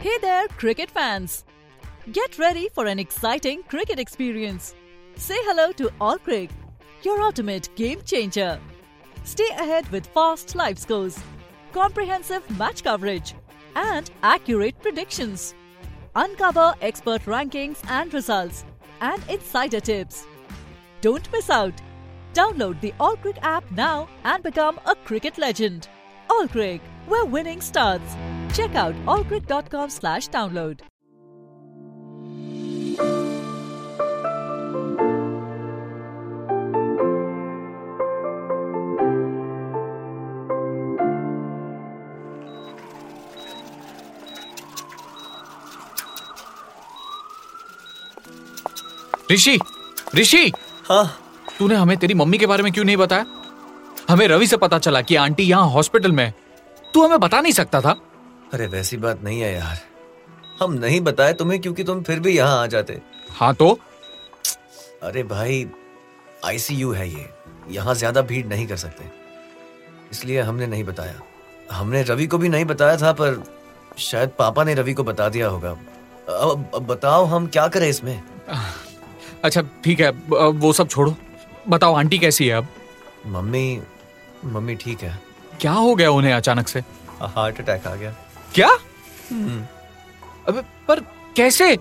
Hey there, cricket fans! Get ready for an exciting cricket experience. Say hello to Allcrick, your ultimate game changer. Stay ahead with fast live scores, comprehensive match coverage, and accurate predictions. Uncover expert rankings and results, and insider tips. Don't miss out. Download the Allcrick app now and become a cricket legend. Allcrick, where winning starts. Check out allcrick.com slash download. ऋषि ऋषि! हाँ? तूने हमें तेरी mummy के बारे में क्यों नहीं बताया? हमें रवि से पता चला कि आंटी यहाँ हॉस्पिटल में है। तू हमें बता नहीं सकता था। अरे वैसी बात नहीं है यार। हम नहीं बताए तुम्हें क्योंकि तुम फिर भी यहाँ आ जाते। हाँ तो? अरे भाई आईसीयू है ये। यहाँ ज़्यादा भीड़ नहीं कर सकते। इसलिए हमने नहीं बताया। हमने रवि को भी नहीं बताया था पर शायद पापा ने रवि को बता दिया होगा। अब, अब बताओ हम क्या करें इसमें? अच्छा ठीक है। वो सब छोड़ो। बताओ आंटी कैसी है अब? मम्मी मम्मी ठीक है। क्या हो गया उन्हें अचानक से? हार्ट अटैक आ गया। क्या? हम्म, अबे पर कैसे?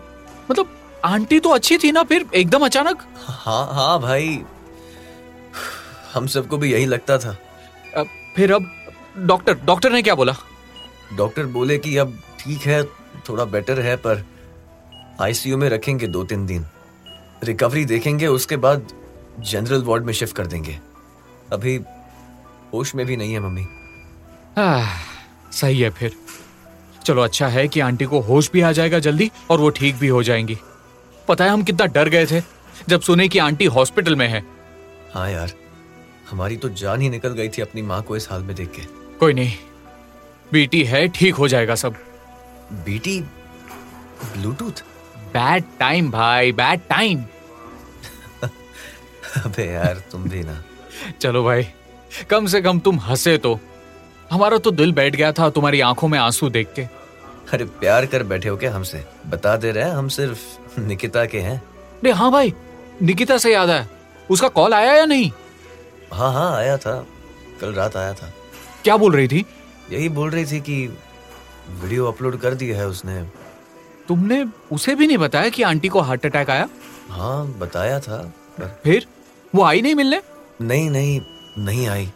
मतलब आंटी तो अच्छी थी ना फिर एकदम अचानक? हाँ हाँ भाई। हम सबको भी यही लगता था। अब फिर अब डॉक्टर डॉक्टर ने क्या बोला? डॉक्टर बोले कि अब ठीक है थोड़ा बेटर है पर आईसीयू में रखेंगे दो तीन दिन। रिकवरी देखेंगे उसके बाद जनरल वार्ड में शिफ्ट कर देंगे। अभी होश में भी नहीं है मम्मी। आह, सही है फिर। चलो अच्छा है कि आंटी को होश भी आ जाएगा जल्दी और वो ठीक भी हो जाएँगी। पता है हम कितना डर गए थे जब सुने कि आंटी हॉस्पिटल में है। हाँ यार हमारी तो जान ही निकल गई थी अपनी माँ को इस हाल में देख के। कोई नहीं बेटी है ठीक हो जाएगा सब। BT Bluetooth? बैड टाइम भाई बैड टाइम अबे यार तुम भी ना। चलो भाई कम से कम तुम हंसे तो। हमारा तो दिल बैठ गया था तुम्हारी आँखों में आँसू देख के। अरे प्यार कर बैठे हो क्या हमसे। बता दे रहे हैं हम सिर्फ़ निकिता के हैं। अरे हाँ भाई निकिता से याद है उसका कॉल आया या नहीं? हाँ हाँ आया था। कल रात आया था। क्या बोल रही थी? यही बोल रही थी कि वीडियो अपलोड कर दिया है उसने। तुमने उसे भी नहीं बताया कि आंटी को हार्ट अटैक आया? हाँ बताया था पर फिर? वो आई नहीं मिलने? नहीं नहीं नहीं आई।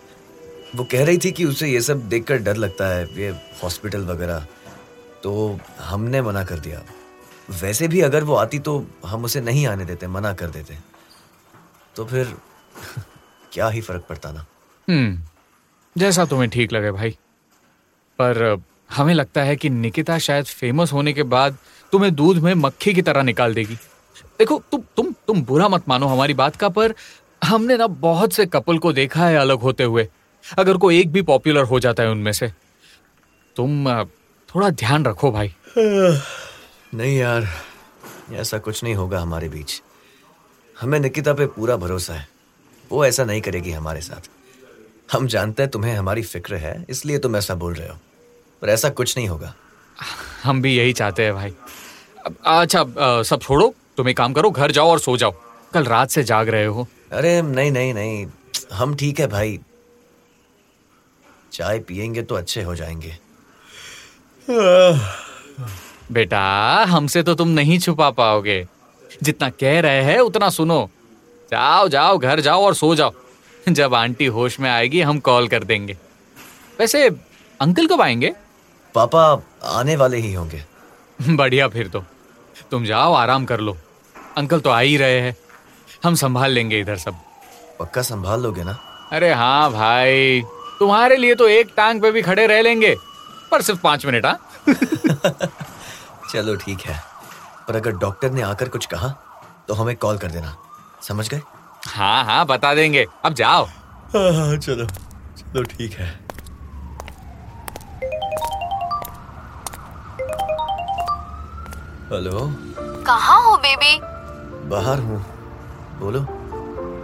वो कह रही थी कि उसे ये सब देखकर डर लगता है, ये हॉस्पिटल वगैरह। तो हमने मना कर दिया। वैसे भी अगर वो आती तो हम उसे नहीं आने देते, मना कर देते। तो फिर क्या ही फ़र्क पड़ता ना। हम्म जैसा तुम्हें ठीक लगे भाई। पर हमें लगता है कि निकिता शायद फ़ेमस होने के बाद तुम्हें दूध में मक्खी की तरह निकाल देगी। देखो, तुम तुम तुम बुरा मत मानो हमारी बात का, पर हमने ना बहुत से कपल को देखा है अलग होते हुए। अगर कोई एक भी पॉपुलर हो जाता है उनमें से। तुम थोड़ा ध्यान रखो भाई। नहीं यार ऐसा कुछ नहीं होगा हमारे बीच। हमें निकिता पे पूरा भरोसा है। वो ऐसा नहीं करेगी हमारे साथ। हम जानते हैं तुम्हें हमारी फ़िक्र है इसलिए तुम ऐसा बोल रहे हो। पर ऐसा कुछ नहीं होगा। हम भी यही चाहते हैं भाई। अच्छा सब छोड़ो। तुम एक काम करो घर जाओ और सो जाओ। कल रात से जाग रहे हो। अरे नहीं नहीं नहीं। हम ठीक है भाई। चाय पियेंगे तो अच्छे हो जाएँगे। बेटा हमसे तो तुम नहीं छुपा पाओगे। जितना कह रहे हैं उतना सुनो। जाओ जाओ घर जाओ और सो जाओ। जब आंटी होश में आएगी हम कॉल कर देंगे। वैसे अंकल कब आएँगे? पापा आने वाले ही होंगे। बढ़िया फिर तो। तुम जाओ आराम कर लो। अंकल तो आ ही रहे हैं। हम संभाल लेंगे इधर सब। पक्का संभाल लोगे ना? अरे हाँ भाई। तुम्हारे लिए तो एक टांग पे भी खड़े रह लेंगे पर सिर्फ़ पाँच मिनट हाँ? चलो ठीक है पर अगर डॉक्टर ने आकर कुछ कहा तो हमें कॉल कर देना समझ गए? हाँ हाँ बता देंगे अब जाओ। हाँ हाँ चलो चलो ठीक है। हेलो? कहाँ हो बेबी? बाहर हूँ बोलो।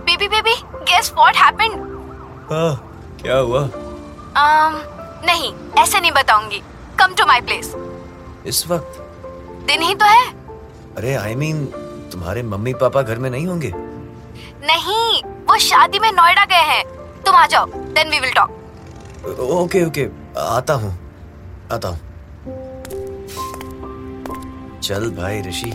Baby baby guess what happened हाँ। क्या हुआ? um नहीं ऐसे नहीं बताऊँगी। कम टू माई प्लेस इस वक्त? दिन ही तो है। अरे आई I मीन mean, तुम्हारे मम्मी पापा घर में नहीं होंगे? नहीं वो शादी में नोएडा गए हैं। तुम आ जाओ then we will talk okay okay आता हूँ आता हूँ। चल भाई ऋषि।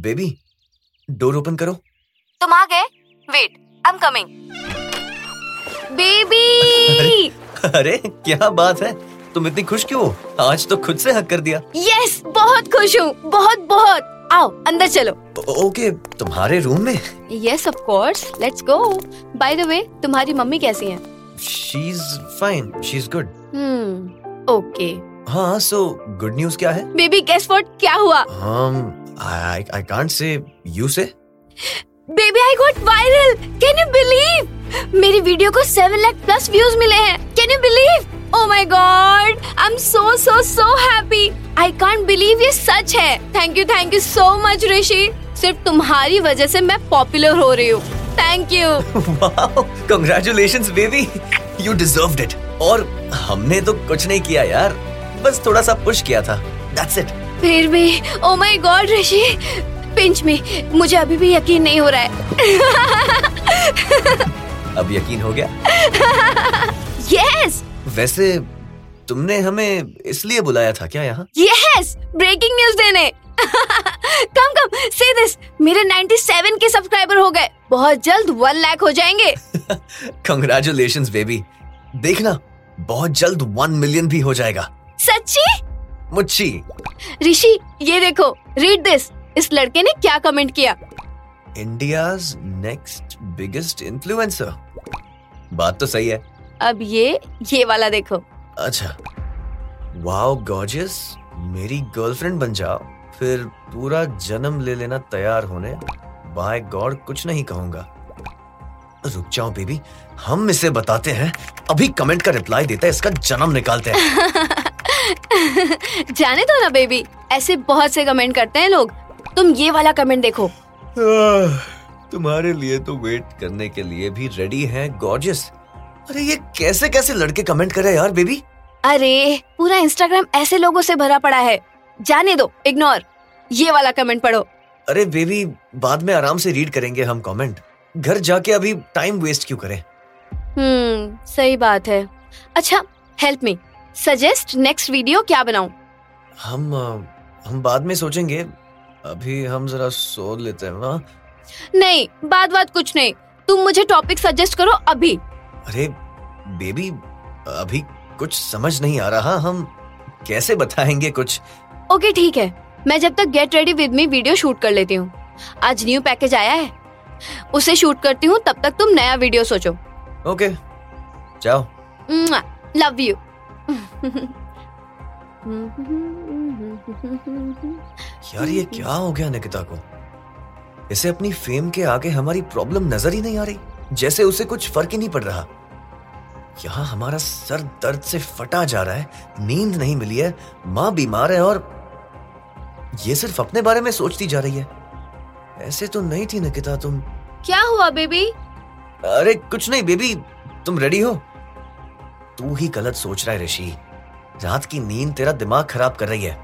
बेबी डोर ओपन करो। तुम आ गए? Wait I am coming baby अरे क्या बात है? तुम इतनी खुश क्यों हो? आज तो खुद से हक कर दिया। यस yes, बहुत खुश हूँ। बहुत बहुत। आओ अंदर चलो। ओके तुम्हारे रूम में? Yes of course let's go by the way तुम्हारी मम्मी कैसी हैं? She is fine she is good hmm okay हाँ सो गुड न्यूज़ क्या है? बेबी गेस व्हाट क्या हुआ? Um I I can't say you say. Baby I got viral can you believe मेरी वीडियो को 7 लाख प्लस व्यूज़ मिले हैं. You believe oh my God I am so so so happy I can't believe ये सच है. Thank you thank you so much Rishi सिर्फ़ तुम्हारी वजह से मैं पॉपुलर हो रही हूँ. Thank you wow. Congratulations baby. You deserved it. और हमने तो कुछ नहीं किया यार. बस थोड़ा सा पुश किया था. That's it. फिर भी oh my God Rishi pinch में मुझे अभी भी यकीन नहीं हो रहा है। अब यकीन हो गया? यस वैसे तुमने हमें इसलिए बुलाया था क्या यहाँ? यस ब्रेकिंग न्यूज़ देने। कम कम से दिस मेरे 97 के सब्सक्राइबर हो गए। बहुत जल्द 1 लाख हो जाएँगे। Congratulations बेबी देखना बहुत जल्द वन मिलियन भी हो जाएगा। सच्ची? मुच्छी। ऋषि ये देखो रीड दिस इस लड़के ने क्या कमेंट किया? इंडियाज नेक्स्ट बिगेस्ट इन्फ्लुएंसर बात तो सही है। अब ये ये वाला देखो। अच्छा। वाओ गॉर्जियस मेरी गर्लफ्रेंड बन जाओ। फिर पूरा जन्म ले लेना तैयार होने। बाय गॉड कुछ नहीं कहूँगा। रुक जाओ बेबी हम इसे बताते हैं। अभी कमेंट का रिप्लाई देता है इसका जन्म निकालते हैं। जाने दो ना बेबी ऐसे बहुत से कमेंट करते हैं लोग. तुम ये वाला कमेंट देखो. तुम्हारे लिए तो वेट करने के लिए भी रेडी है गॉर्जियस अरे ये कैसे कैसे लड़के कमेंट करे यार बेबी अरे पूरा इंस्टाग्राम ऐसे लोगों से भरा पड़ा है. जाने दो इग्नोर ये वाला कमेंट पढ़ो. अरे बेबी बाद में आराम से रीड करेंगे हम कमेंट घर जाके अभी टाइम वेस्ट क्यों करें? हम्म सही बात है. अच्छा help me suggest next video क्या बनाऊँ? हम हम बाद में सोचेंगे। अभी हम जरा सो लेते हैं हाँ? नहीं बात बात कुछ नहीं। तुम मुझे टॉपिक सजेस्ट करो अभी। अरे बेबी अभी कुछ समझ नहीं आ रहा। हम कैसे बताएँगे कुछ? ओके ठीक है। मैं जब तक get ready with me video shoot कर लेती हूँ। आज न्यू पैकेज आया है। उसे शूट करती हूँ तब तक तुम नया वीडियो सोचो। ओके जाओ। लव यू यार ये क्या हो गया निकिता को? इसे अपनी फेम के आगे हमारी प्रॉब्लम नज़र ही नहीं आ रही जैसे उसे कुछ फ़र्क ही नहीं पड़ रहा। यहाँ हमारा सर दर्द से फटा जा रहा है नींद नहीं मिली है माँ बीमार है और ये सिर्फ़ अपने बारे में सोचती जा रही है। ऐसे तो नहीं थी निकिता तुम। क्या हुआ बेबी? अरे कुछ नहीं बेबी तुम रेडी हो? तू ही गलत सोच रहा है ऋषि। रात की नींद तेरा दिमाग खराब कर रही है।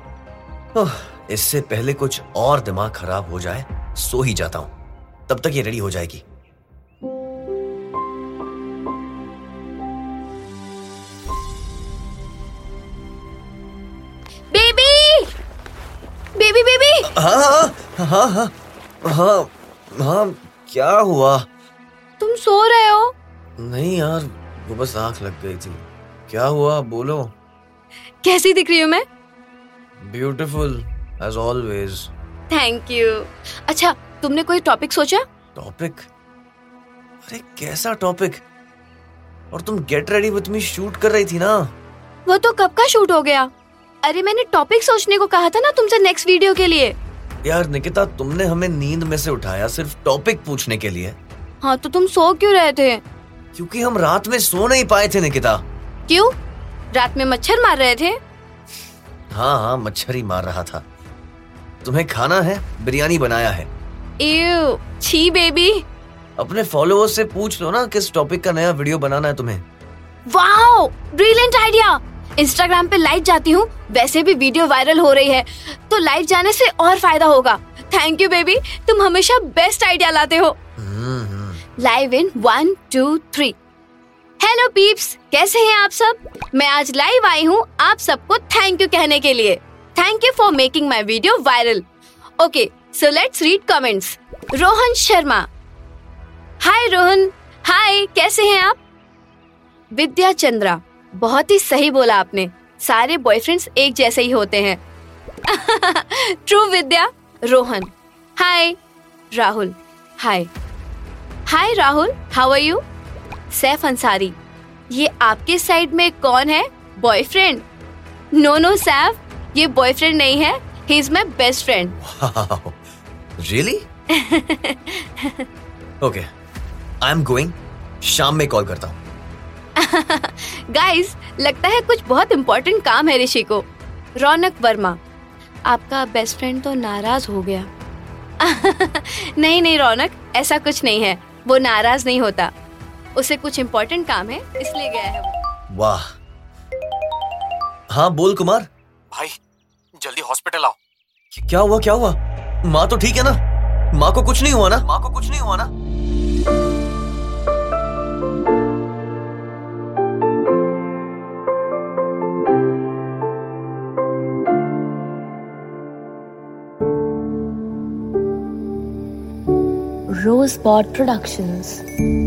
ओह, इससे पहले कुछ और दिमाग खराब हो जाए सो ही जाता हूँ। तब तक ये रेडी हो जाएगी। बेबी! Baby baby! हाँ हाँ हाँ हाँ हाँ हाँ क्या हुआ? तुम सो रहे हो? नहीं यार वो बस आँख लग गई थी। क्या हुआ? बोलो। कैसी दिख रही हूँ मैं? Beautiful as always thank you अच्छा तुमने कोई टॉपिक सोचा? टॉपिक अरे कैसा टॉपिक और तुम get ready with me shoot कर रही थी ना? वो तो कब का शूट हो गया? अरे मैंने टॉपिक सोचने को कहा था ना तुमसे नेक्स्ट वीडियो के लिए। यार निकिता तुमने हमें नींद में से उठाया सिर्फ़ टॉपिक पूछने के लिए। हाँ तो तुम सो क्यों रहे थे? क्योंकि हम रात में सो नहीं पाए थे निकिता। क्यों? रात में मच्छर मार रहे थे? हाँ हाँ मच्छर ही मार रहा था। तुम्हें खाना है? बिरयानी बनाया है। यू छी बेबी। अपने फॉलोअर्स से पूछ लो ना किस टॉपिक का नया वीडियो बनाना है तुम्हें। वाओ ब्रिलियंट आइडिया इंस्टाग्राम पे लाइव जाती हूँ वैसे भी वीडियो वायरल हो रही है तो लाइव जाने से और फ़ायदा होगा। थैंक यू बेबी तुम हमेशा बेस्ट आइडिया लाते हो। Live in one two three hello peeps कैसे हैं आप सब? मैं आज लाइव आई हूँ आप सबको थैंक यू कहने के लिए। Thank you for making my video viral okay so let's read comments Rohan Sharma. Hi Rohan. Hi कैसे हैं आप? विद्या चंद्रा। बहुत ही सही बोला आपने। सारे बॉयफ्रेंड्स एक जैसे ही होते हैं। True Vidya. Rohan. Hi Rahul. Hi hi Rahul. How are you Saif Ansari ये आपके साइड में कौन है? बॉयफ्रेंड नो नो सैफ ये बॉयफ्रेंड नहीं है he is my best friend really okay I am going शाम में कॉल करता हूँ। गाइस लगता है कुछ बहुत इम्पोर्टेंट काम है ऋषि को। रौनक वर्मा आपका बेस्ट फ्रेंड तो नाराज़ हो गया। नहीं नहीं रौनक ऐसा कुछ नहीं है वो नाराज़ नहीं होता। उसे कुछ इम्पोर्टेंट काम है इसलिए गया है वो। वाह। हाँ बोल कुमार। भाई जल्दी हॉस्पिटल आओ। क्या हुआ क्या हुआ? माँ तो ठीक है ना? माँ को कुछ नहीं हुआ ना? माँ को कुछ नहीं हुआ ना? Rosebud Productions.